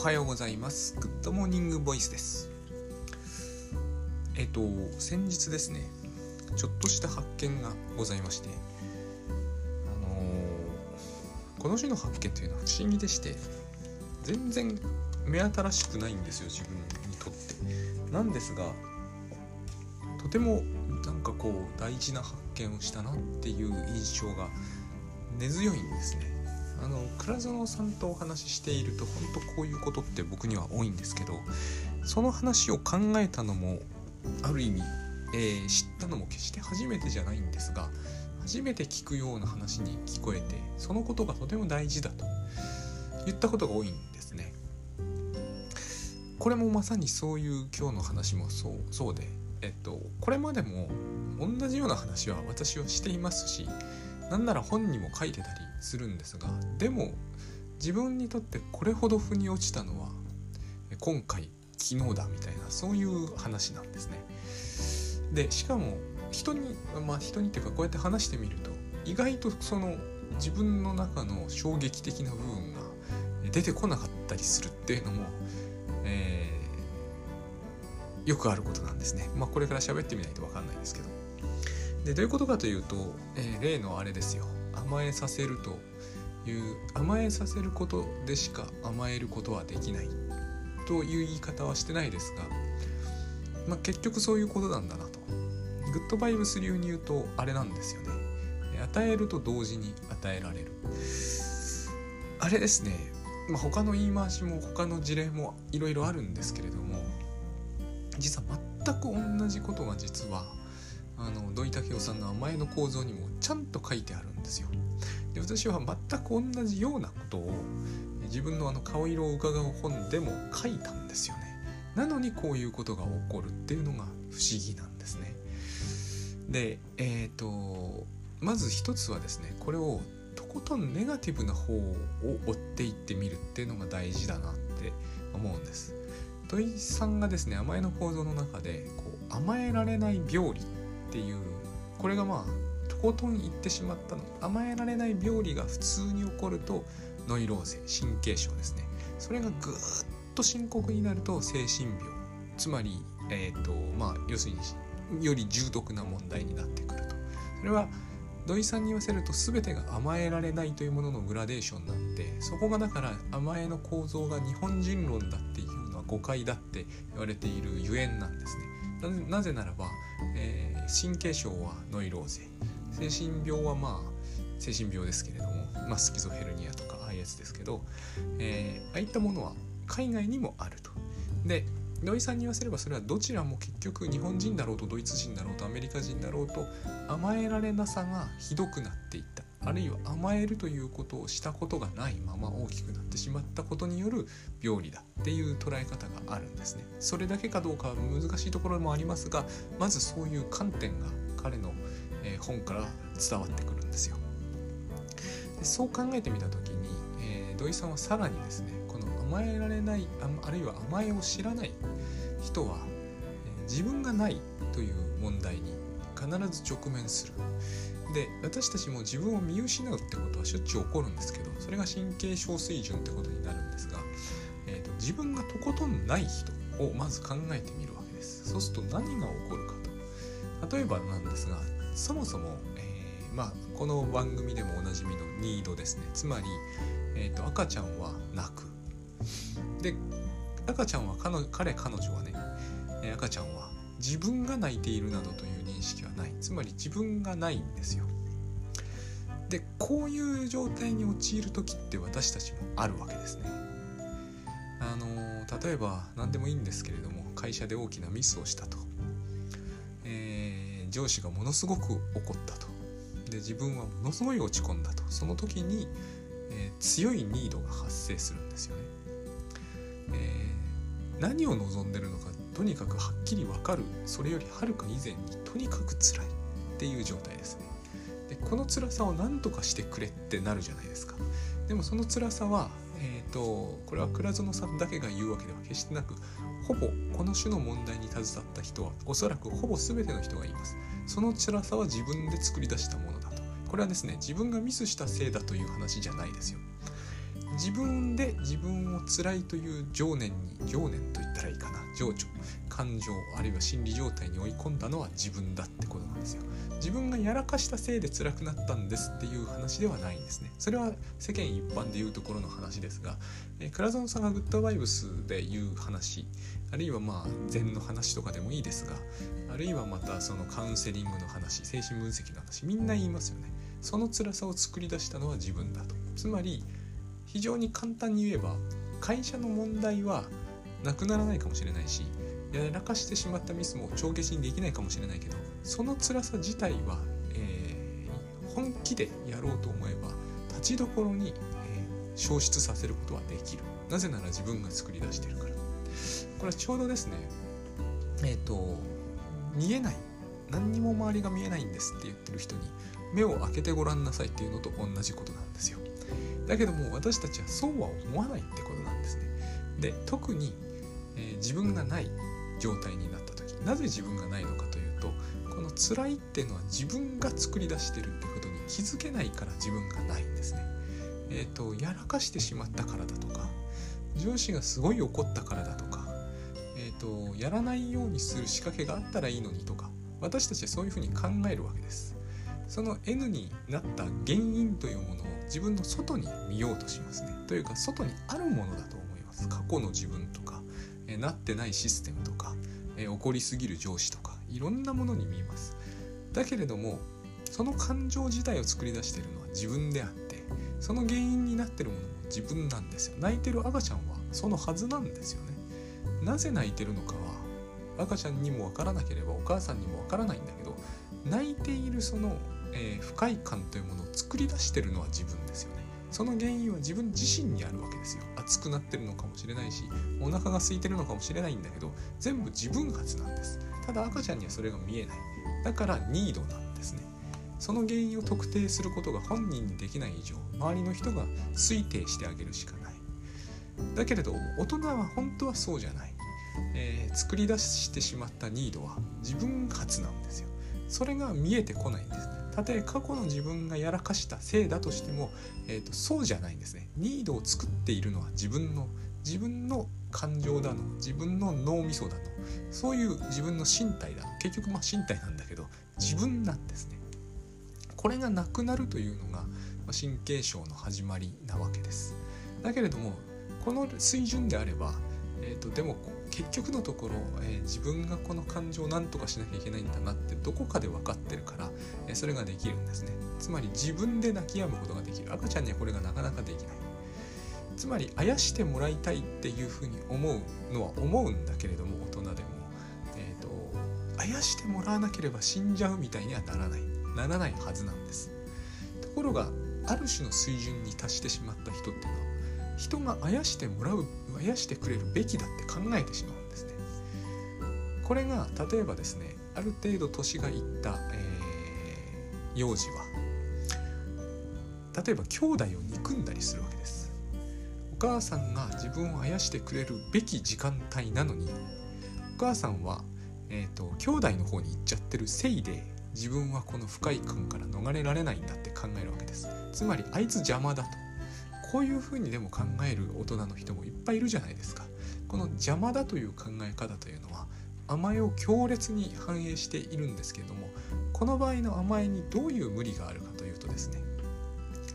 おはようございます。グッドモーニングボイスです。えっ、と先日ですねちょっとした発見がございましてあのーこの種の発見というのは不思議でして全然目新しくないんですよ自分にとって。なんですがとてもなんかこう大事な発見をしたなっていう印象が根強いんですね。あの倉園さんとお話ししていると本当こういうことって僕には多いんですけどその話を考えたのもある意味、えー知ったのも決して初めてじゃないんですが初めて聞くような話に聞こえてそのことがとても大事だと言ったことが多いんですね。これもまさにそういう今日の話もそうそうで、えっと、これまでも同じような話は私はしていますしなんなら本にも書いてたりするんですがでも自分にとってこれほど腑に落ちたのは今回昨日だみたいなそういう話なんですね。でしかも人にまあ人にっていうかこうやって話してみると意外とその自分の中の衝撃的な部分が出てこなかったりするっていうのも、えーよくあることなんですね。まあこれから喋ってみないと分かんないですけど。でどういうことかというと、えー例のあれですよ甘えさせるという甘えさせることでしか甘えることはできないという言い方はしてないですが、まあ、結局そういうことなんだなと。グッドバイブス流に言うとあれなんですよね。与えると同時に与えられる。あれですね、まあ、他の言い回しも他の事例もいろいろあるんですけれども実は全く同じことが実はあの土井武雄さんの甘えの構造にもちゃんと書いてあるんですよ。で私は全く同じようなことを自分のあの顔色を伺う本でも書いたんですよね。なのにこういうことが起こるっていうのが不思議なんですね。でえっ、とまず一つはですねこれをとことんネガティブな方を追っていってみるっていうのが大事だなって思うんです。土井さんがですね甘えの構造の中でこう甘えられない病理っていうこれがまあとことん言ってしまったの。甘えられない病理が普通に起こるとノイローゼ神経症ですね。それがぐっと深刻になると精神病。つまりえっ、とまあ要するにより重篤な問題になってくると。それは土井さんに言わせると全てが甘えられないというもののグラデーションになってそこがだから甘えの構造が日本人論だっていうのは誤解だって言われているゆえんなんですね。ななぜならば、えー神経症はノイローゼ精神病はまあ精神病ですけれども、まあ、スキゾヘルニアとかああいうやつですけど、えーああいったものは海外にもあると。で土井さんに言わせればそれはどちらも結局日本人だろうとドイツ人だろうとアメリカ人だろうと甘えられなさがひどくなっていっあるいは甘えるということをしたことがないまま大きくなってしまったことによる病理だっていう捉え方があるんですね。それだけかどうかは難しいところもありますがまずそういう観点が彼の、本から伝わってくるんですよ。でそう考えてみた時に、えー土井さんはさらにですねこの甘えられないああるいは甘えを知らない人は、えー自分がないという問題に必ず直面する。で私たちも自分を見失うってことはしょっちゅう起こるんですけどそれが神経症水準ってことになるんですが、えーと自分がとことんない人をまず考えてみるわけです。そうすると何が起こるかと。例えばなんですがそもそも、えーまあ、この番組でもおなじみのニードですね。つまり、えーと赤ちゃんは泣く。で赤ちゃんは彼彼女はね赤ちゃんは自分が泣いているなどという認識はない。つまり自分がないんですよ。でこういう状態に陥る時って私たちもあるわけですね。あの例えば何でもいいんですけれども会社で大きなミスをしたと、えー上司がものすごく怒ったと。で自分はものすごい落ち込んだと。その時に、えー強いニードが発生するんですよね、えー何を望んでるのかとにかくはっきり分かる。それよりはるか以前にとにかく辛いっていう状態ですね。でこの辛さを何とかしてくれってなるじゃないですか。でもその辛さはえー、とこれは倉園さんだけが言うわけでは決してなくほぼこの種の問題に携わった人はおそらくほぼ全ての人が言います。その辛さは自分で作り出したものだと。これはですね自分がミスしたせいだという話じゃないですよ。自分で自分を辛いという情念に情念と言ったらいいかな情緒。感情あるいは心理状態に追い込んだのは自分だってことなんですよ。自分がやらかしたせいで辛くなったんですっていう話ではないんですね。それは世間一般で言うところの話ですが、えー、倉園さんがグッドバイブスで言う話あるいはまあ禅の話とかでもいいですがあるいはまたそのカウンセリングの話精神分析の話みんな言いますよね。その辛さを作り出したのは自分だと。つまり非常に簡単に言えば会社の問題はなくならないかもしれないしやらかしてしまったミスも帳消しにできないかもしれないけどその辛さ自体は、えー、本気でやろうと思えば立ちどころに、えー、消失させることはできる。なぜなら自分が作り出してるから。これはちょうどですねえっ、ー、と見えない。何にも周りが見えないんですって言ってる人に目を開けてごらんなさいっていうのと同じことなんですよ。だけども私たちはそうは思わないってことなんですね。で特に、えー、自分がない状態になった時なぜ自分がないのかというとこの辛いっていうのは自分が作り出してるってことに気づけないから自分がないんですね。えっ、ー、とやらかしてしまったからだとか上司がすごい怒ったからだとかえっ、ー、とやらないようにする仕掛けがあったらいいのにとか私たちはそういうふうに考えるわけです。その N になった原因というものを自分の外に見ようとしますね。というか外にあるものだと思います。過去の自分とかえなってないシステムとか、え怒りすぎる上司とかいろんなものに見えます。だけれどもその感情自体を作り出しているのは自分であってその原因になってるものも自分なんですよ。泣いてる赤ちゃんはそのはずなんですよね。なぜ泣いてるのかは赤ちゃんにもわからなければお母さんにもわからないんだけど泣いているその、えー、不快感というものを作り出してるのは自分ですよね。その原因は自分自身にあるわけですよ。熱くなってるのかもしれないしお腹が空いてるのかもしれないんだけど全部自分発なんです。ただ赤ちゃんにはそれが見えない。だからニードなんですね。その原因を特定することが本人にできない以上周りの人が推定してあげるしかない。だけれど大人は本当はそうじゃない、えー、作り出してしまったニードは自分発なんですよ。それが見えてこないんです。ねたとえ過去の自分がやらかしたせいだとしても、えーと、そうじゃないんですね。ニードを作っているのは自分の自分の感情だの自分の脳みそだのそういう自分の身体だの。結局まあ身体なんだけど自分なんですね。これがなくなるというのが神経症の始まりなわけです。だけれどもこの水準であれば、えーとでも結局のところ、えー、自分がこの感情を何とかしなきゃいけないんだなってどこかで分かってるから、えー、それができるんですね。つまり自分で泣き止むことができる。赤ちゃんにはこれがなかなかできない。つまりあやしてもらいたいっていうふうに思うのは思うんだけれども大人でも、えーと、あやしてもらわなければ死んじゃうみたいにはならない。ならないはずなんです。ところがある種の水準に達してしまった人っていうのは人があやしてもらうあやしてくれるべきだって考えてしまうんですね。これが例えばですねある程度年がいった、えー、幼児は例えば兄弟を憎んだりするわけです。お母さんが自分をあやしてくれるべき時間帯なのにお母さんは、えーと、と兄弟の方に行っちゃってるせいで自分はこの不快感から逃れられないんだって考えるわけです。つまりあいつ邪魔だと。こういうふうにでも考える大人の人もいっぱいいるじゃないですか。この邪魔だという考え方というのは甘えを強烈に反映しているんですけれどもこの場合の甘えにどういう無理があるかというとですね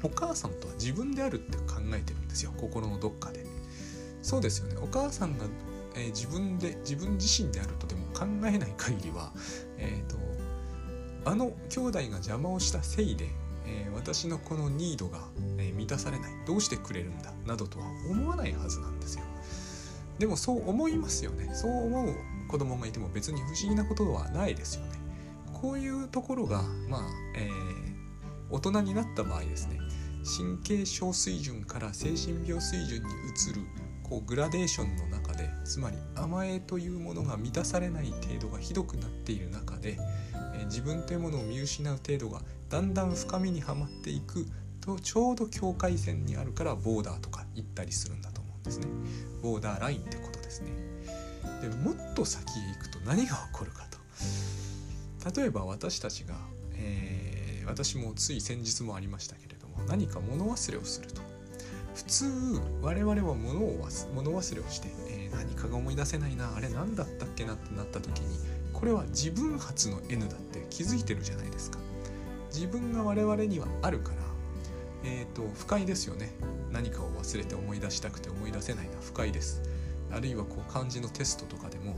お母さんとは自分であるって考えてるんですよ。心のどっかで。そうですよね。お母さんが、えー、自分で自分自身であるとでも考えない限りはえっ、ー、とあの兄弟が邪魔をしたせいでえー、私のこのニードが、満たされない。どうしてくれるんだ？などとは思わないはずなんですよ。でもそう思いますよね。そう思う子供がいても別に不思議なことはないですよね。こういうところがまあ、えー、大人になった場合ですね。神経症水準から精神病水準に移るこうグラデーションの中でつまり甘えというものが満たされない程度がひどくなっている中で、えー、自分というものを見失う程度がだんだん深みにはまっていくとちょうど境界線にあるからボーダーとか行ったりするんだと思うんですね。ボーダーラインってことですね。でもっと先へ行くと何が起こるかと。例えば私たちが、えー、私もつい先日もありましたけれども何か物忘れをすると。普通我々は物を忘物忘れをして、えー、何かが思い出せないなあれ何だったっけなってなった時にこれは自分発の N だって気づいてるじゃないですか。自分が我々にはあるからえっ、ー、と不快ですよね。何かを忘れて思い出したくて思い出せないのは不快です。あるいはこう漢字のテストとかでも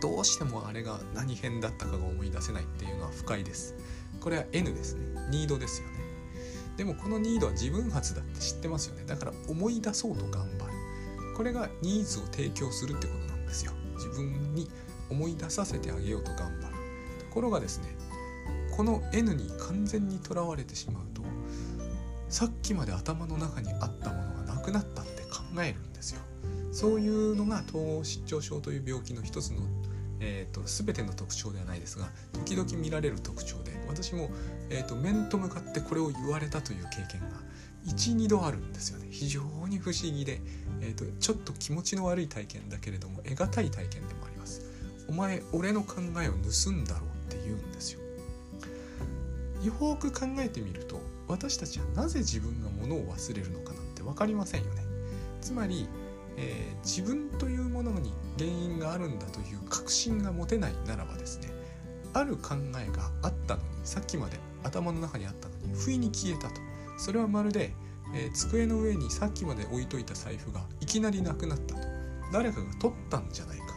どうしてもあれが何編だったかが思い出せないっていうのは不快です。これは N ですね。ニードですよね。でもこのニードは自分発だって知ってますよね。だから思い出そうと頑張る。これがニーズを提供するってことなんですよ。自分に思い出させてあげようと頑張る。ところがですねこの N に完全にとらわれてしまう。さっきまで頭の中にあったものがなくなったって考えるんですよ。そういうのが統合失調症という病気の一つの、えーと、全ての特徴ではないですが時々見られる特徴で私も、えーと、面と向かってこれを言われたという経験が12度あるんですよね。非常に不思議で、えーと、とちょっと気持ちの悪い体験だけれども得難い体験でもあります。お前俺の考えを盗んだろうって言うんですよ。よく考えてみると私たちはなぜ自分が物を忘れるのかなんて分かりませんよね。つまり、えー、自分というものに原因があるんだという確信が持てないならばですねある考えがあったのにさっきまで頭の中にあったのに不意に消えたと。それはまるで、えー、机の上にさっきまで置いといた財布がいきなりなくなったと。誰かが取ったんじゃないか。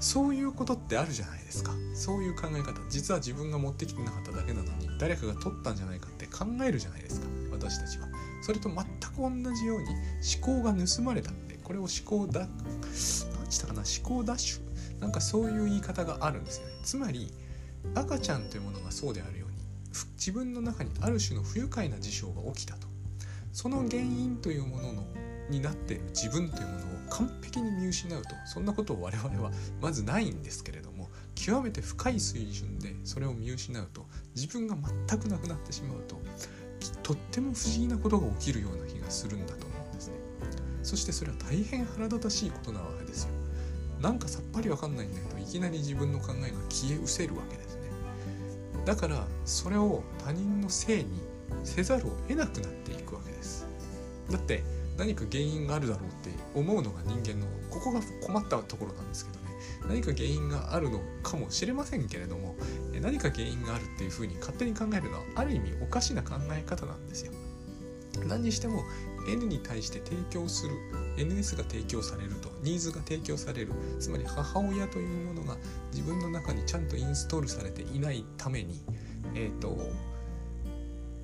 そういうことってあるじゃないですか。そういう考え方。実は自分が持ってきてなかっただけなのに誰かが取ったんじゃないかって考えるじゃないですか。私たちは。それと全く同じように思考が盗まれたってこれを思考だ何したかな思考ダッシュ？なんかそういう言い方があるんですよね。つまり赤ちゃんというものがそうであるように自分の中にある種の不愉快な事象が起きたと。その原因というもののになっている自分というものを完璧に見失うと。そんなことを我々はまずないんですけれども極めて深い水準でそれを見失うと自分が全くなくなってしまうととっても不思議なことが起きるような気がするんだと思うんですね。そしてそれは大変腹立たしいことなわけですよ。なんかさっぱりわかんないんだけどいきなり自分の考えが消え失せるわけですね。だからそれを他人のせいにせざるを得なくなっていくわけです。だって何か原因があるだろうって思うのが人間のここが困ったところなんですけどね。何か原因があるのかもしれませんけれども何か原因があるっていうふうに勝手に考えるのはある意味おかしな考え方なんですよ。何にしても N に対して提供する NS が提供されるとニーズが提供されるつまり母親というものが自分の中にちゃんとインストールされていないためにえっ、ー、と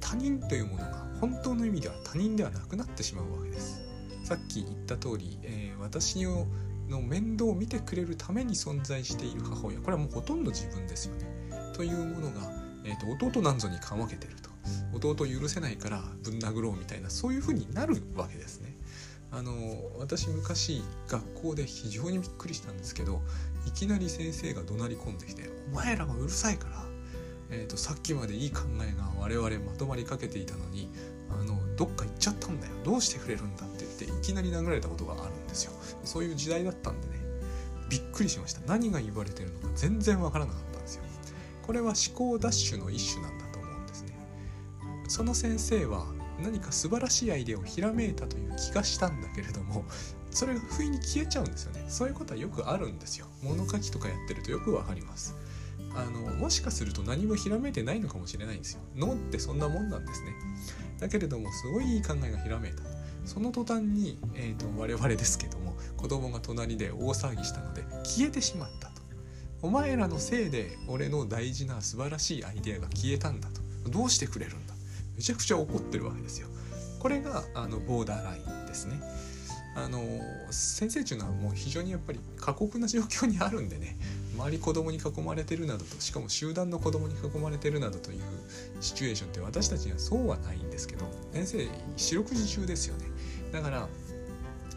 他人というものが本当の意味では他人ではなくなってしまうわけです。さっき言った通り、えー、私の面倒を見てくれるために存在している母親。これはもうほとんど自分ですよね。というものが、えーと、弟なんぞにかまけてると。弟許せないからぶん殴ろうみたいなそういうふうになるわけですね。あの私昔学校で非常にびっくりしたんですけどいきなり先生が怒鳴り込んできて「お前らがうるさいから。えーと、さっきまでいい考えが我々まとまりかけていたのにあのどっか行っちゃったんだよ。どうしてくれるんだって言っていきなり殴られたことがあるんですよ。そういう時代だったんでね。びっくりしました。何が言われてるのか全然わからなかったんですよ。これは思考ダッシュの一種なんだと思うんですね。その先生は何か素晴らしいアイデアをひらめいたという気がしたんだけれどもそれが不意に消えちゃうんですよね。そういうことはよくあるんですよ。物書きとかやってるとよくわかります。あのもしかすると何もひらめいてないのかもしれないんですよ。脳ってそんなもんなんですね。だけれどもすごいいい考えがひらめいた。その途端に、えーと、我々ですけども子供が隣で大騒ぎしたので消えてしまったと。お前らのせいで俺の大事な素晴らしいアイデアが消えたんだと。どうしてくれるんだ。めちゃくちゃ怒ってるわけですよ。これがあのボーダーラインですね。あの先生っていうのはもう非常にやっぱり過酷な状況にあるんでね。周り子供に囲まれてるなどとしかも集団の子供に囲まれてるなどというシチュエーションって私たちにはそうはないんですけど先生四六時中ですよねだから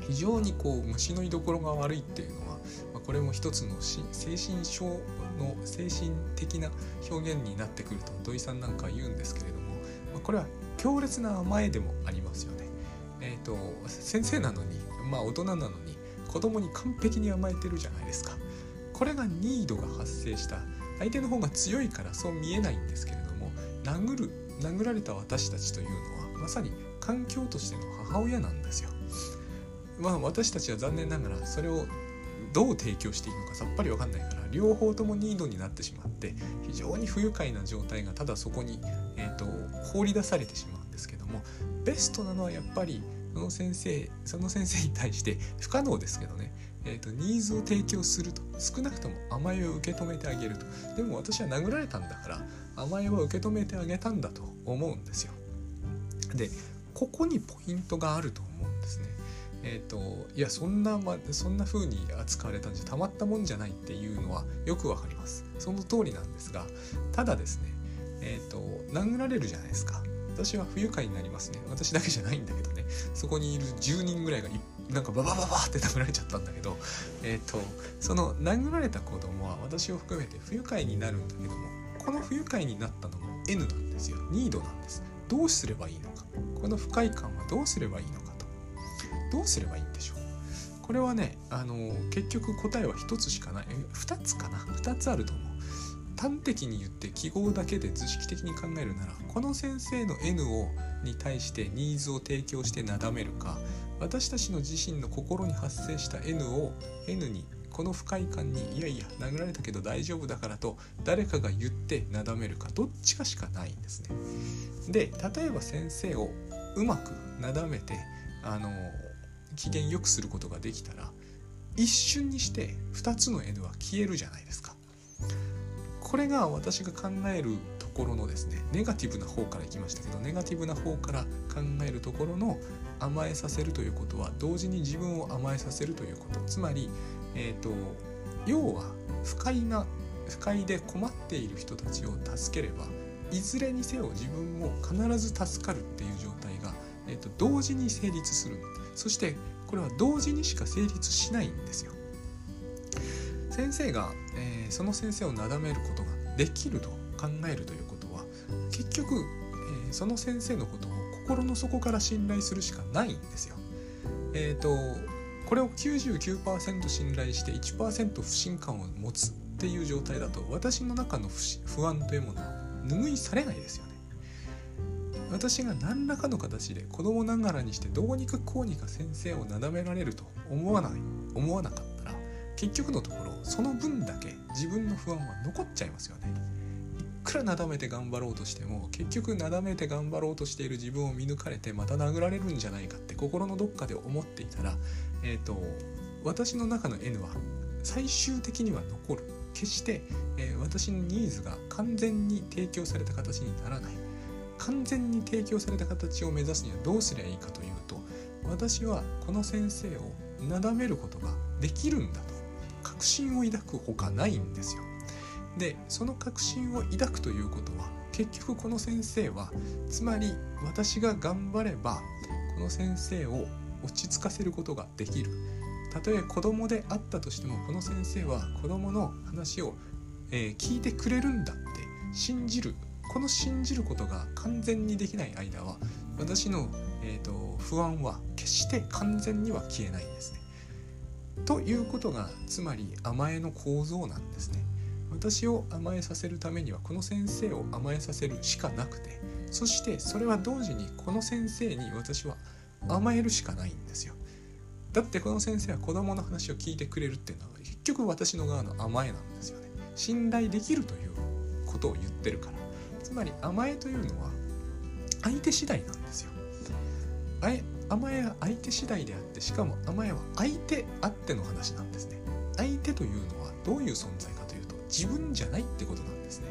非常にこう虫の居所が悪いっていうのは、まあ、これも一つの精神症の精神的な表現になってくると土井さんなんか言うんですけれども、まあ、これは強烈な甘えでもありますよね。えっ、ー、と先生なのにまあ大人なのに子供に完璧に甘えてるじゃないですか。これがニードが発生した相手の方が強いからそう見えないんですけれども殴る殴られた私たちというのはまさに環境としての母親なんですよ。まあ私たちは残念ながらそれをどう提供していいのかさっぱり分かんないから両方ともニードになってしまって非常に不愉快な状態がただそこに、えーと、放り出されてしまうんですけどもベストなのはやっぱりその先生その先生に対して不可能ですけどね、えーと、ニーズを提供すると。少なくとも甘えを受け止めてあげると。でも私は殴られたんだから甘えは受け止めてあげたんだと思うんですよ。でここにポイントがあると思うんですね。えーと、いやそんな、ま、そんな風に扱われたんじゃたまったもんじゃないっていうのはよくわかります。その通りなんですがただですねえっ、ー、と殴られるじゃないですか。私は不愉快になりますね。私だけじゃないんだけどね。そこにいる10人ぐらいがいっなんかババババって殴られちゃったんだけどえっ、ー、とその殴られた子供は私を含めて不愉快になるんだけどもこの不愉快になったのも N なんですよ。ニードなんです。どうすればいいのか。この不快感はどうすればいいのかと。どうすればいいんでしょう。これはねあの結局答えは1つしかない。2つかな。2つあると思う。端的に言って記号だけで図式的に考えるならこの先生の N をに対してニーズを提供してなだめるか私たちの自身の心に発生した N を N にこの不快感にいやいや殴られたけど大丈夫だからと誰かが言ってなだめるかどっちかしかないんですね。で例えば先生をうまくなだめてあの機嫌よくすることができたら一瞬にして2つの N は消えるじゃないですかこれが私が考えるところのですねネガティブな方からいきましたけどネガティブな方から考えるところの甘えさせるということは同時に自分を甘えさせるということ。つまり、えーと、要は不快な不快で困っている人たちを助ければいずれにせよ自分も必ず助かるっていう状態が、えーと同時に成立する。そしてこれは同時にしか成立しないんですよ。先生が、えー、その先生をなだめることができると考えるという結局、えー、その先生のことを心の底から信頼するしかないんですよ。えっ、ー、とこれを99%信頼して1%不信感を持つっていう状態だと私の中の不安というものは拭いされないですよね。私が何らかの形で子供ながらにしてどうにかこうにか先生をなだめられると思わない思わなかったら結局のところその分だけ自分の不安は残っちゃいますよね。くらなだめて頑張ろうとしても結局なだめて頑張ろうとしている自分を見抜かれてまた殴られるんじゃないかって心のどっかで思っていたらえっ、ー、と私の中の N は最終的には残る。決して、えー、私のニーズが完全に提供された形にならない。完全に提供された形を目指すにはどうすりゃいいかというと私はこの先生をなだめることができるんだと。確信を抱くほかないんですよ。でその確信を抱くということは結局この先生はつまり私が頑張ればこの先生を落ち着かせることができるたとえ子供であったとしてもこの先生は子供の話を、えー、聞いてくれるんだって信じるこの信じることが完全にできない間は私の、えーと、不安は決して完全には消えないんですね。ということがつまり甘えの構造なんですね。私を甘えさせるためにはこの先生を甘えさせるしかなくてそしてそれは同時にこの先生に私は甘えるしかないんですよ。だってこの先生は子供の話を聞いてくれるっていうのは結局私の側の甘えなんですよね。信頼できるということを言ってるから。つまり甘えというのは相手次第なんですよ甘えは相手次第であってしかも甘えは相手あっての話なんですね相手というのはどういう存在か自分じゃないってことなんですね。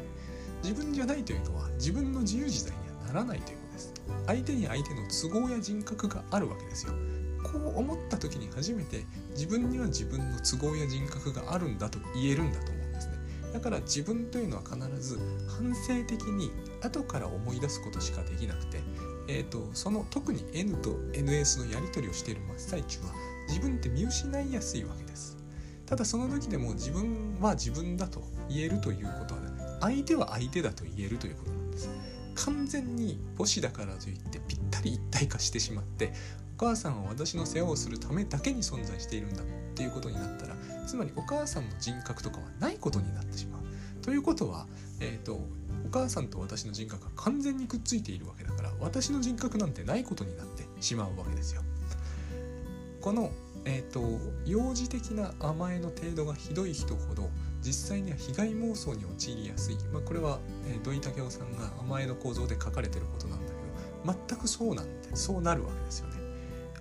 自分じゃないというのは自分の自由自在にはならないということです。相手に相手の都合や人格があるわけですよ。こう思った時に初めて自分には自分の都合や人格があるんだと言えるんだと思うんですね。だから自分というのは必ず反省的に後から思い出すことしかできなくて、えーと、その特に N と NS のやり取りをしている真っ最中は自分って見失いやすいわけです。ただその時でも自分は自分だと言えるということは、ね、相手は相手だと言えるということなんです完全に母子だからといってぴったり一体化してしまってお母さんは私の世話をするためだけに存在しているんだっていうことになったらつまりお母さんの人格とかはないことになってしまう。ということは、えーと、お母さんと私の人格が完全にくっついているわけだから私の人格なんてないことになってしまうわけですよ。この、えーと、幼児的な甘えの程度がひどい人ほど実際には被害妄想に陥りやすい、まあ、これは、えー、土井武雄さんが甘えの構造で書かれてることなんだけど全くそうなんでそうなるわけですよね。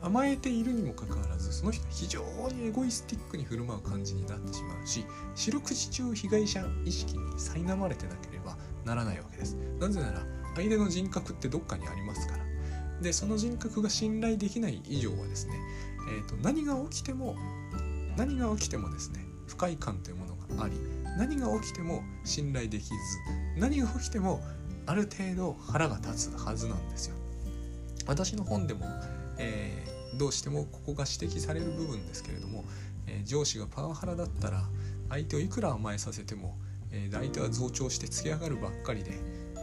甘えているにもかかわらずその人は非常にエゴイスティックに振る舞う感じになってしまうし四六時中被害者意識に苛まれてなければならないわけです。なぜなら相手の人格ってどっかにありますから。でその人格が信頼できない以上はですね、えーと、何が起きても何が起きてもですね不快感というものがあり何が起きても信頼できず何が起きてもある程度腹が立つはずなんですよ。私の本でも、えー、どうしてもここが指摘される部分ですけれども、えー、上司がパワハラだったら相手をいくら甘えさせても、えー、相手は増長してつけ上がるばっかりで、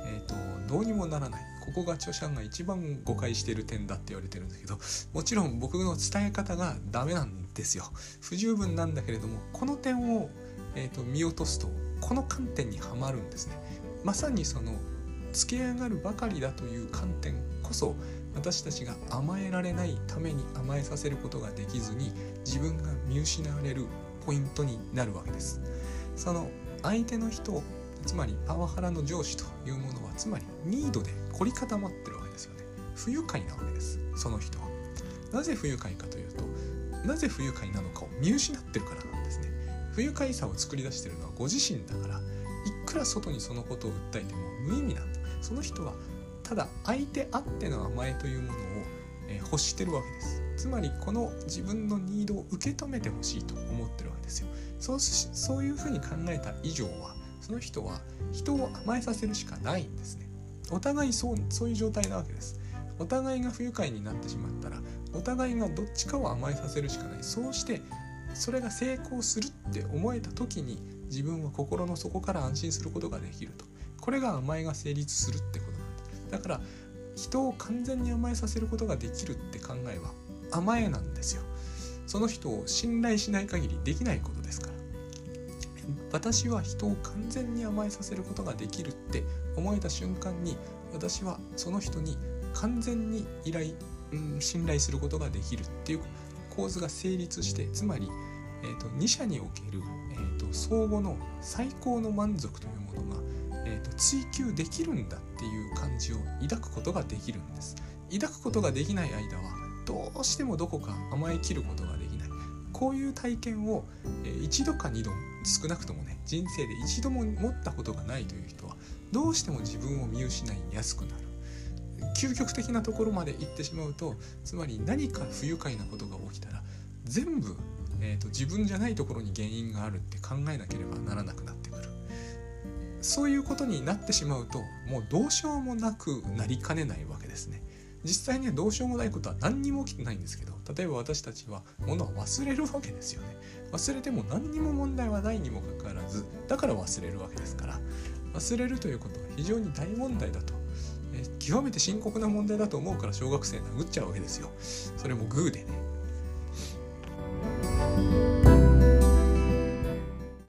えーと、どうにもならない。ここが著者が一番誤解してる点だって言われてるんだけどもちろん僕の伝え方がダメなんですよ。不十分なんだけれどもこの点を、えーと、見落とすとこの観点にはまるんですね。まさにそのつけ上がるばかりだという観点こそ私たちが甘えられないために甘えさせることができずに自分が見失われるポイントになるわけです。その相手の人つまりパワハラの上司というものはつまりニードで凝り固まってるわけですよね。不愉快なわけです。その人は。なぜ不愉快かというとなぜ不愉快なのかを見失ってるからなんですね。不愉快さを作り出してるのはご自身だからいくら外にそのことを訴えても無意味なんだ。その人はただ相手あっての甘えというものを、え欲してるわけです。つまりこの自分のニードを受け止めてほしいと思ってるわけですよ。そうそういうふうに考えた以上はその人は人を甘えさせるしかないんですね。お互いそうそういう状態なわけです。お互いが不愉快になってしまったらお互いがどっちかを甘えさせるしかない。そうしてそれが成功するって思えた時に自分は心の底から安心することができると。これが甘えが成立するってことなんだ。だから人を完全に甘えさせることができるって考えは甘えなんですよ。その人を信頼しない限りできないことですから。私は人を完全に甘えさせることができるって思えた瞬間に私はその人に完全に依頼、うん、信頼することができるっていう構図が成立してつまり、えーと、2社における、えーと、相互の最高の満足というものが、えーと追求できるんだっていう感じを抱くことができるんです。抱くことができない間はどうしてもどこか甘えきることができない。こういう体験を、えー、一度か二度少なくともね人生で一度も持ったことがないという人はどうしても自分を見失いやすくなる。究極的なところまで行ってしまうとつまり何か不愉快なことが起きたら全部、えーと、自分じゃないところに原因があるって考えなければならなくなってくる。そういうことになってしまうともうどうしようもなくなりかねないわけですね。実際ねどうしようもないことは何にも起きてないんですけど例えば私たちは物を忘れるわけですよね。忘れても何にも問題はないにもかかわらずだから忘れるわけですから忘れるということは非常に大問題だと、えー、極めて深刻な問題だと思うから小学生殴っちゃうわけですよ。それもグーでね。